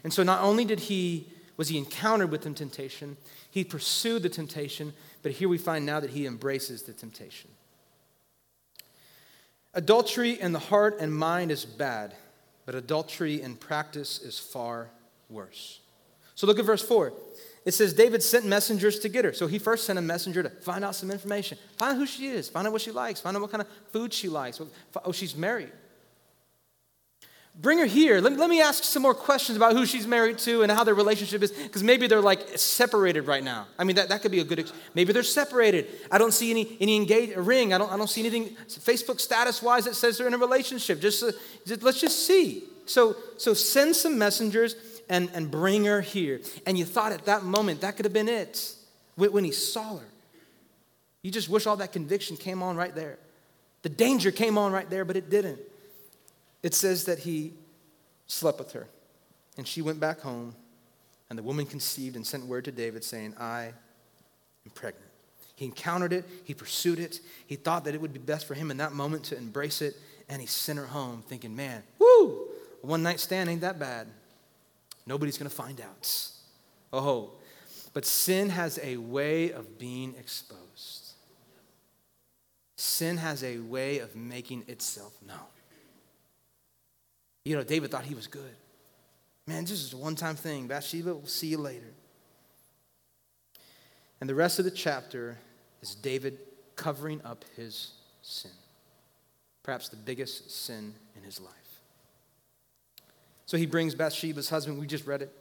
And so not only did he, was he encountered with the temptation, he pursued the temptation, but here we find now that he embraces the temptation. Adultery in the heart and mind is bad but adultery in practice is far worse. So look at verse 4. It says David sent messengers to get her. So he first sent a messenger to find out some information, find out who she is, find out what she likes, find out what kind of food she likes. Oh, she's married. Bring her here. Let, let me ask some more questions about who she's married to and how their relationship is, because maybe they're like separated right now. I mean, that, that could be a good, maybe they're separated. I don't see any, any engage, ring. I don't, I don't see anything Facebook status wise that says they're in a relationship. Just, uh, just let's just see. So, so send some messengers and, and bring her here. And you thought at that moment that could have been it when he saw her. You just wish all that conviction came on right there. The danger came on right there, but it didn't it says that he slept with her. And she went back home, and the woman conceived and sent word to David saying, I am pregnant. He encountered it, he pursued it, he thought that it would be best for him in that moment to embrace it, and he sent her home thinking, man, woo, one night stand ain't that bad. Nobody's gonna find out. Oh, but sin has a way of being exposed. Sin has a way of making itself known. You know, David thought he was good. Man, this is a one time thing. Bathsheba, we'll see you later. And the rest of the chapter is David covering up his sin, perhaps the biggest sin in his life. So he brings Bathsheba's husband, we just read it,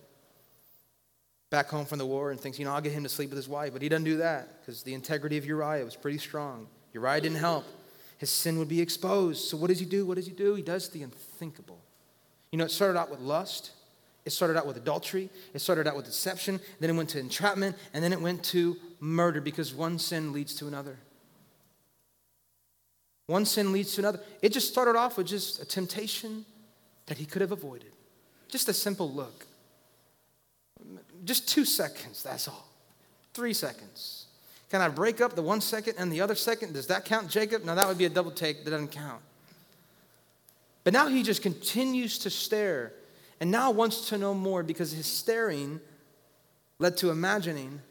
back home from the war and thinks, you know, I'll get him to sleep with his wife. But he doesn't do that because the integrity of Uriah was pretty strong. Uriah didn't help. His sin would be exposed. So what does he do? What does he do? He does the unthinkable. You know, it started out with lust, it started out with adultery, it started out with deception, then it went to entrapment, and then it went to murder because one sin leads to another. One sin leads to another. It just started off with just a temptation that he could have avoided. Just a simple look. Just two seconds, that's all. Three seconds. Can I break up the one second and the other second? Does that count, Jacob? No, that would be a double take. That doesn't count. But now he just continues to stare and now wants to know more because his staring led to imagining,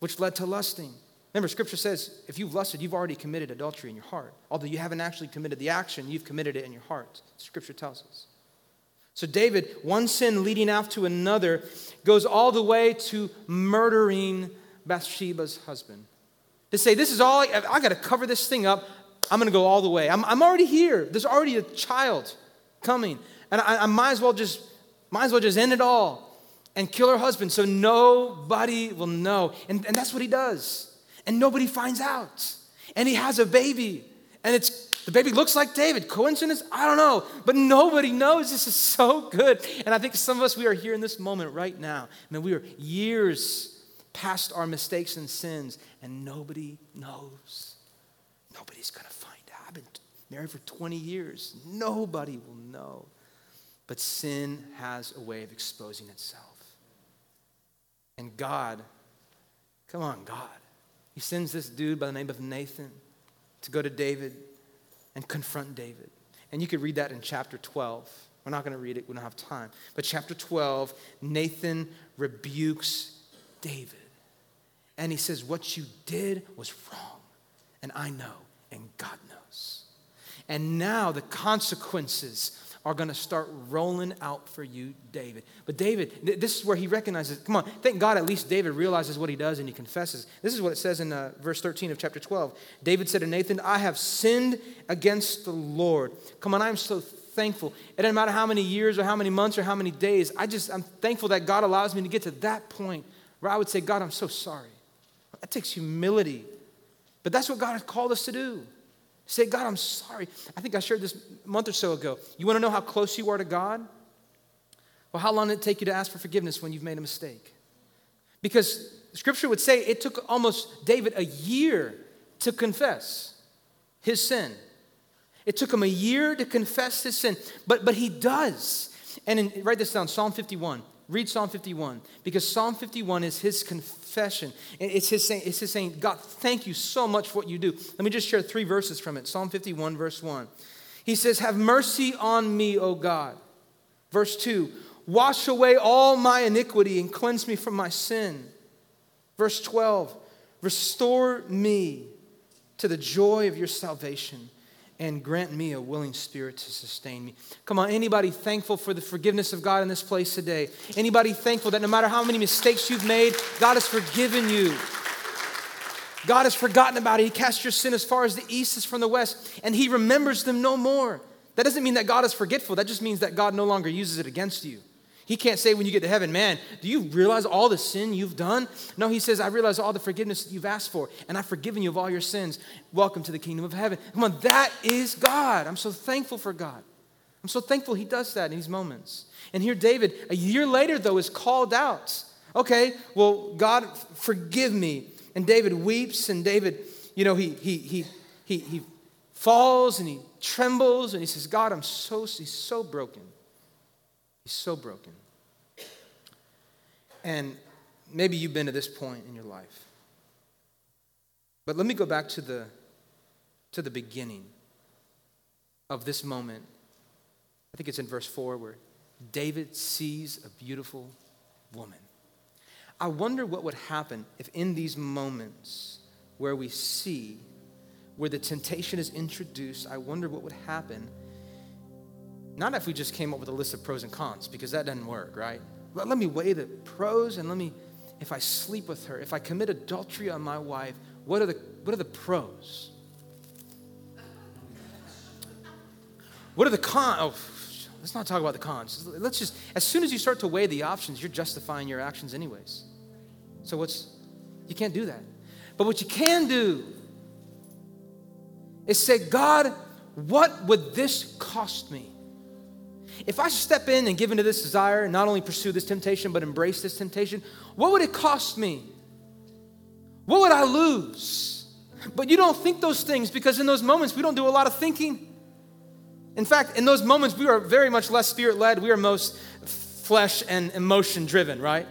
which led to lusting. Remember, scripture says if you've lusted, you've already committed adultery in your heart. Although you haven't actually committed the action, you've committed it in your heart. Scripture tells us. So, David, one sin leading after another, goes all the way to murdering Bathsheba's husband. To say, this is all, I, I got to cover this thing up. I'm going to go all the way. I'm, I'm already here. There's already a child coming. And I, I might as well just, might as well just end it all and kill her husband so nobody will know. And, and that's what he does. And nobody finds out. And he has a baby. And it's the baby looks like David. Coincidence? I don't know. But nobody knows. This is so good. And I think some of us, we are here in this moment right now. I mean, we are years past our mistakes and sins, and nobody knows. Nobody's going to find out. I've been married for 20 years. Nobody will know. But sin has a way of exposing itself. And God, come on, God, He sends this dude by the name of Nathan to go to David and confront David. And you could read that in chapter 12. We're not going to read it, we don't have time. But chapter 12, Nathan rebukes David. And he says, What you did was wrong. And I know, and God knows. And now the consequences are going to start rolling out for you, David. But David, th- this is where he recognizes, come on, thank God at least David realizes what he does and he confesses. This is what it says in uh, verse 13 of chapter 12. David said to Nathan, I have sinned against the Lord. Come on, I'm so thankful. It doesn't matter how many years or how many months or how many days. I just, I'm thankful that God allows me to get to that point where I would say, God, I'm so sorry. That takes humility. But that's what God has called us to do. Say, God, I'm sorry. I think I shared this a month or so ago. You want to know how close you are to God? Well, how long did it take you to ask for forgiveness when you've made a mistake? Because scripture would say it took almost David a year to confess his sin. It took him a year to confess his sin, but, but he does. And in, write this down Psalm 51. Read Psalm 51 because Psalm 51 is his confession. It's his, saying, it's his saying, God, thank you so much for what you do. Let me just share three verses from it. Psalm 51, verse 1. He says, Have mercy on me, O God. Verse 2 Wash away all my iniquity and cleanse me from my sin. Verse 12 Restore me to the joy of your salvation and grant me a willing spirit to sustain me. Come on, anybody thankful for the forgiveness of God in this place today? Anybody thankful that no matter how many mistakes you've made, God has forgiven you? God has forgotten about it. He cast your sin as far as the east is from the west, and He remembers them no more. That doesn't mean that God is forgetful. That just means that God no longer uses it against you. He can't say when you get to heaven, man, do you realize all the sin you've done? No, he says, I realize all the forgiveness you've asked for, and I've forgiven you of all your sins. Welcome to the kingdom of heaven. Come on, that is God. I'm so thankful for God. I'm so thankful he does that in these moments. And here, David, a year later, though, is called out. Okay, well, God, forgive me. And David weeps, and David, you know, he, he, he, he, he falls and he trembles, and he says, God, I'm so, he's so broken. He's so broken. And maybe you've been to this point in your life. But let me go back to the, to the beginning of this moment. I think it's in verse 4 where David sees a beautiful woman. I wonder what would happen if in these moments where we see, where the temptation is introduced, I wonder what would happen not if we just came up with a list of pros and cons, because that doesn't work, right? Let, let me weigh the pros and let me, if I sleep with her, if I commit adultery on my wife, what are the, what are the pros? What are the cons? Oh, let's not talk about the cons. Let's just, as soon as you start to weigh the options, you're justifying your actions anyways. So what's, you can't do that. But what you can do is say, God, what would this cost me? If I should step in and give into this desire and not only pursue this temptation, but embrace this temptation, what would it cost me? What would I lose? But you don't think those things because in those moments we don't do a lot of thinking. In fact, in those moments we are very much less spirit led. We are most flesh and emotion driven, right?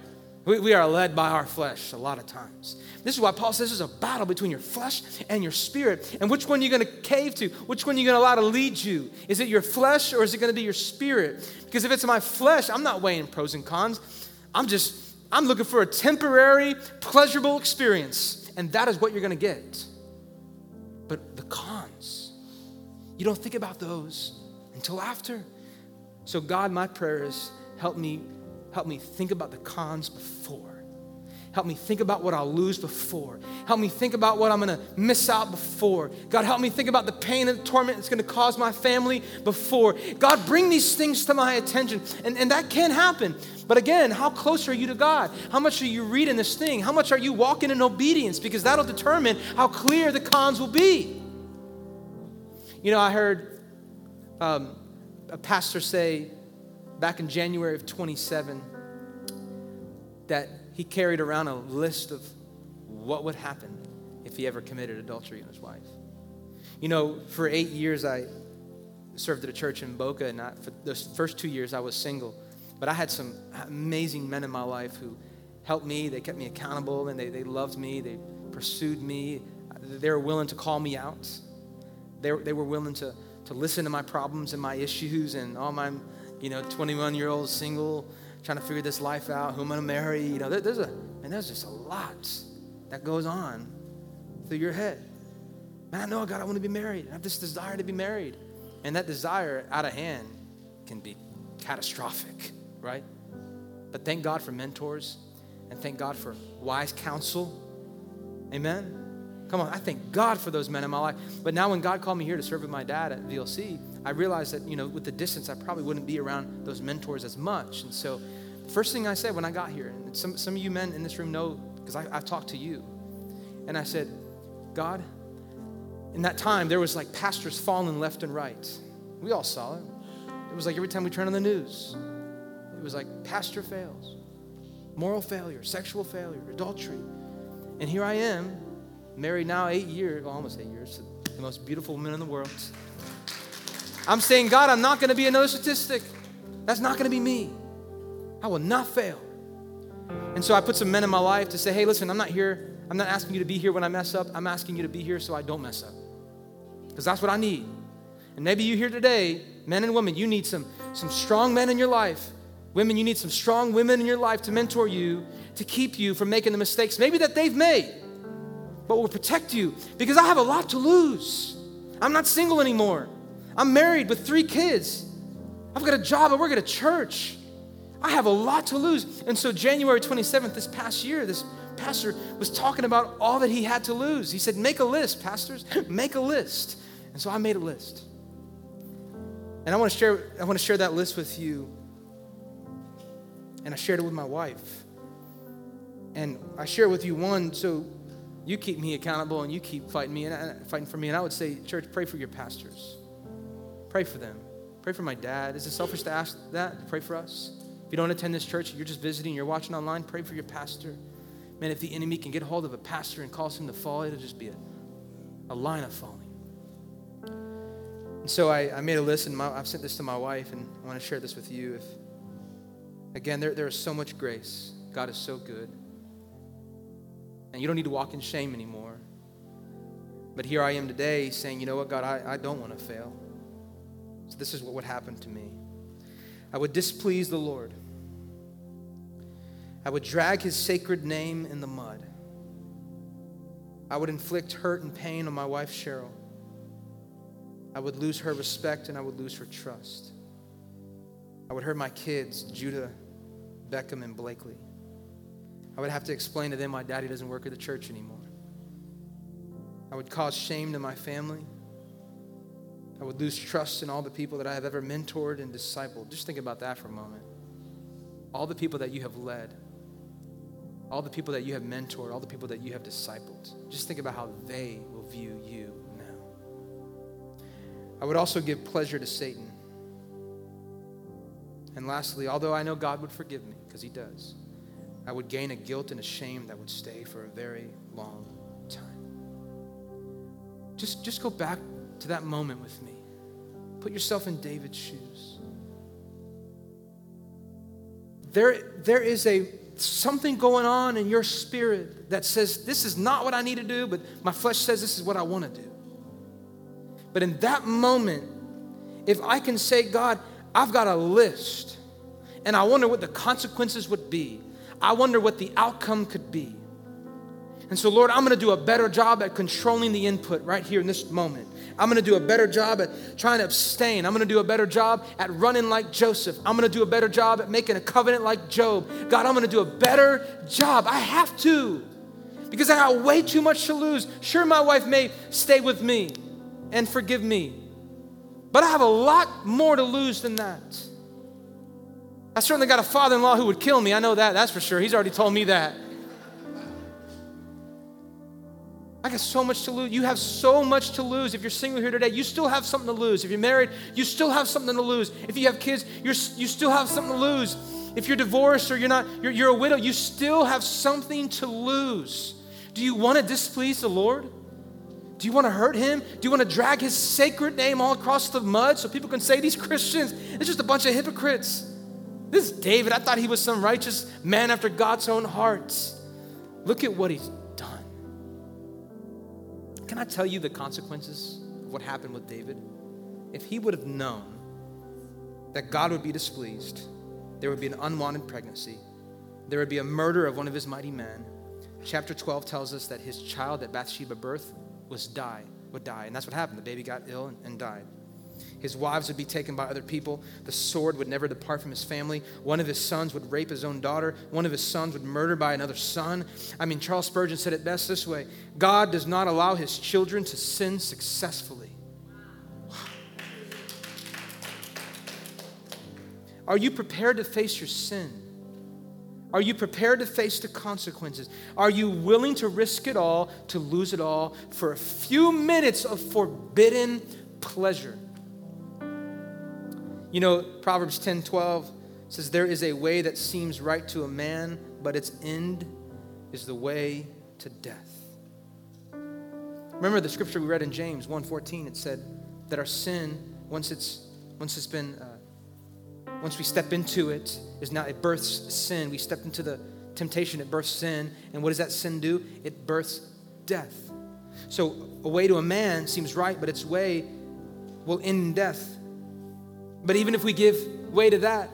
We, we are led by our flesh a lot of times. This is why Paul says there's a battle between your flesh and your spirit. And which one are you going to cave to? Which one are you going to allow to lead you? Is it your flesh or is it going to be your spirit? Because if it's my flesh, I'm not weighing pros and cons. I'm just, I'm looking for a temporary, pleasurable experience. And that is what you're going to get. But the cons, you don't think about those until after. So, God, my prayer is help me, help me think about the cons before Help me think about what I'll lose before. Help me think about what I'm gonna miss out before. God, help me think about the pain and the torment it's gonna cause my family before. God, bring these things to my attention. And, and that can happen. But again, how close are you to God? How much are you reading this thing? How much are you walking in obedience? Because that'll determine how clear the cons will be. You know, I heard um, a pastor say back in January of 27 that he carried around a list of what would happen if he ever committed adultery on his wife. You know, for eight years I served at a church in Boca, and I, for those first two years I was single. But I had some amazing men in my life who helped me, they kept me accountable, and they, they loved me, they pursued me, they were willing to call me out. They, they were willing to, to listen to my problems and my issues and all my, you know, 21 year old single trying to figure this life out, who I'm gonna marry. You know, there, there's a and there's just a lot that goes on through your head. Man, I know God, I want to be married. I have this desire to be married. And that desire out of hand can be catastrophic, right? But thank God for mentors and thank God for wise counsel. Amen. Come on, I thank God for those men in my life. But now when God called me here to serve with my dad at VLC, I realized that, you know, with the distance, I probably wouldn't be around those mentors as much. And so, the first thing I said when I got here, and some, some of you men in this room know because I've talked to you, and I said, God, in that time, there was like pastors falling left and right. We all saw it. It was like every time we turn on the news, it was like pastor fails, moral failure, sexual failure, adultery. And here I am, married now eight years, well, almost eight years, to the most beautiful woman in the world. I'm saying, God, I'm not going to be another statistic. That's not going to be me. I will not fail. And so I put some men in my life to say, hey, listen, I'm not here. I'm not asking you to be here when I mess up. I'm asking you to be here so I don't mess up. Because that's what I need. And maybe you here today, men and women, you need some, some strong men in your life. Women, you need some strong women in your life to mentor you, to keep you from making the mistakes maybe that they've made, but will protect you. Because I have a lot to lose. I'm not single anymore. I'm married with three kids. I've got a job. I work at a church. I have a lot to lose. And so, January 27th, this past year, this pastor was talking about all that he had to lose. He said, Make a list, pastors, <clears throat> make a list. And so I made a list. And I want to share, I want to share that list with you. And I shared it with my wife. And I share it with you, one, so you keep me accountable and you keep fighting me and uh, fighting for me. And I would say, church, pray for your pastors. Pray for them. Pray for my dad. Is it selfish to ask that? Pray for us. If you don't attend this church, you're just visiting, you're watching online, pray for your pastor. Man, if the enemy can get hold of a pastor and cause him to fall, it'll just be a, a line of falling. And so I, I made a list, and my, I've sent this to my wife, and I want to share this with you. If Again, there, there is so much grace. God is so good. And you don't need to walk in shame anymore. But here I am today saying, you know what, God, I, I don't want to fail. So this is what would happen to me. I would displease the Lord. I would drag his sacred name in the mud. I would inflict hurt and pain on my wife, Cheryl. I would lose her respect and I would lose her trust. I would hurt my kids, Judah, Beckham, and Blakely. I would have to explain to them my daddy doesn't work at the church anymore. I would cause shame to my family. I would lose trust in all the people that I have ever mentored and discipled. Just think about that for a moment. All the people that you have led, all the people that you have mentored, all the people that you have discipled. Just think about how they will view you now. I would also give pleasure to Satan. And lastly, although I know God would forgive me, because he does, I would gain a guilt and a shame that would stay for a very long time. Just, just go back to that moment with me. Put yourself in David's shoes. There, there is a something going on in your spirit that says, This is not what I need to do, but my flesh says this is what I want to do. But in that moment, if I can say, God, I've got a list, and I wonder what the consequences would be, I wonder what the outcome could be. And so, Lord, I'm going to do a better job at controlling the input right here in this moment. I'm going to do a better job at trying to abstain. I'm going to do a better job at running like Joseph. I'm going to do a better job at making a covenant like Job. God, I'm going to do a better job. I have to because I got way too much to lose. Sure, my wife may stay with me and forgive me, but I have a lot more to lose than that. I certainly got a father in law who would kill me. I know that, that's for sure. He's already told me that. Got so much to lose. You have so much to lose. If you're single here today, you still have something to lose. If you're married, you still have something to lose. If you have kids, you're, you still have something to lose. If you're divorced or you're not, you're, you're a widow, you still have something to lose. Do you want to displease the Lord? Do you want to hurt him? Do you want to drag his sacred name all across the mud so people can say these <laughs> Christians, it's just a bunch of hypocrites? This is David. I thought he was some righteous man after God's own heart. Look at what he's can I tell you the consequences of what happened with David? If he would have known that God would be displeased, there would be an unwanted pregnancy, there would be a murder of one of his mighty men. Chapter 12 tells us that his child that Bathsheba birthed was die, would die. And that's what happened. The baby got ill and, and died. His wives would be taken by other people. The sword would never depart from his family. One of his sons would rape his own daughter. One of his sons would murder by another son. I mean, Charles Spurgeon said it best this way God does not allow his children to sin successfully. Are you prepared to face your sin? Are you prepared to face the consequences? Are you willing to risk it all, to lose it all for a few minutes of forbidden pleasure? You know, Proverbs 10 12 says, There is a way that seems right to a man, but its end is the way to death. Remember the scripture we read in James 1:14 it said that our sin once it's once it's been uh, once we step into it is now it births sin. We step into the temptation it births sin. And what does that sin do? It births death. So a way to a man seems right but its way will end in death but even if we give way to that,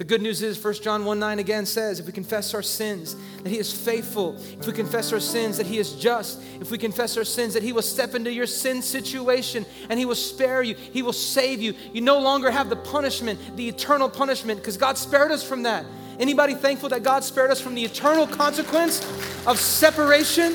the good news is 1 John 1 9 again says, if we confess our sins, that He is faithful. If we confess our sins, that He is just. If we confess our sins, that He will step into your sin situation and He will spare you. He will save you. You no longer have the punishment, the eternal punishment, because God spared us from that. Anybody thankful that God spared us from the eternal consequence of separation?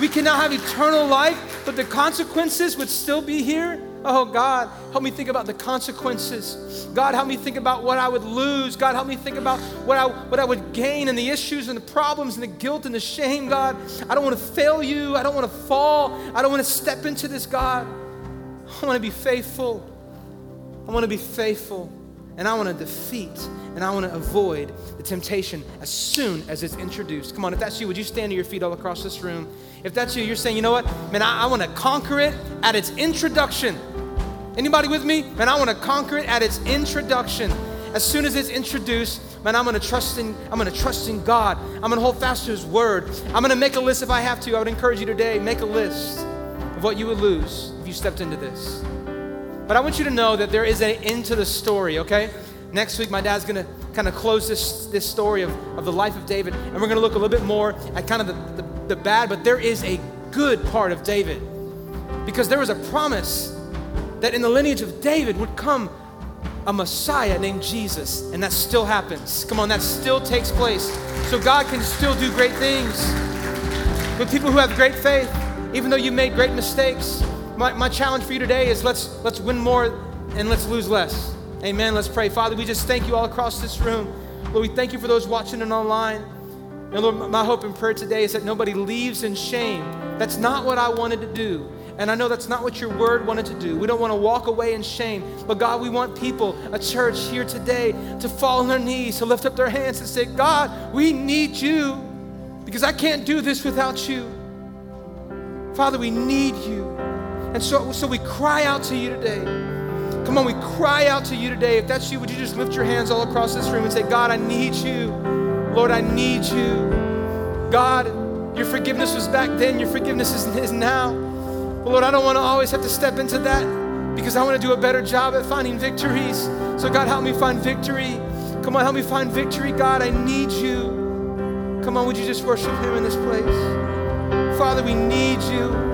We can now have eternal life, but the consequences would still be here. Oh, God, help me think about the consequences. God, help me think about what I would lose. God, help me think about what I, what I would gain and the issues and the problems and the guilt and the shame, God. I don't want to fail you. I don't want to fall. I don't want to step into this, God. I want to be faithful. I want to be faithful. And I want to defeat and I want to avoid the temptation as soon as it's introduced. Come on, if that's you, would you stand to your feet all across this room? If that's you, you're saying, you know what? Man, I, I want to conquer it at its introduction. Anybody with me? Man, I want to conquer it at its introduction. As soon as it's introduced, man, I'm gonna trust in, I'm gonna trust in God. I'm gonna hold fast to His word. I'm gonna make a list if I have to. I would encourage you today, make a list of what you would lose if you stepped into this. But I want you to know that there is an end to the story, okay? Next week, my dad's gonna kind of close this, this story of, of the life of David, and we're gonna look a little bit more at kind of the, the, the bad, but there is a good part of David. Because there was a promise that in the lineage of David would come a Messiah named Jesus, and that still happens. Come on, that still takes place. So God can still do great things. With people who have great faith, even though you made great mistakes, my, my challenge for you today is let's let's win more and let's lose less. Amen. Let's pray. Father, we just thank you all across this room. Lord, we thank you for those watching and online. And Lord, my hope and prayer today is that nobody leaves in shame. That's not what I wanted to do. And I know that's not what your word wanted to do. We don't want to walk away in shame. But God, we want people, a church here today, to fall on their knees, to lift up their hands and say, God, we need you because I can't do this without you. Father, we need you. And so, so we cry out to you today. Come on, we cry out to you today. If that's you, would you just lift your hands all across this room and say, God, I need you. Lord, I need you. God, your forgiveness was back then, your forgiveness is, is now. But Lord, I don't want to always have to step into that because I want to do a better job at finding victories. So, God, help me find victory. Come on, help me find victory. God, I need you. Come on, would you just worship Him in this place? Father, we need you.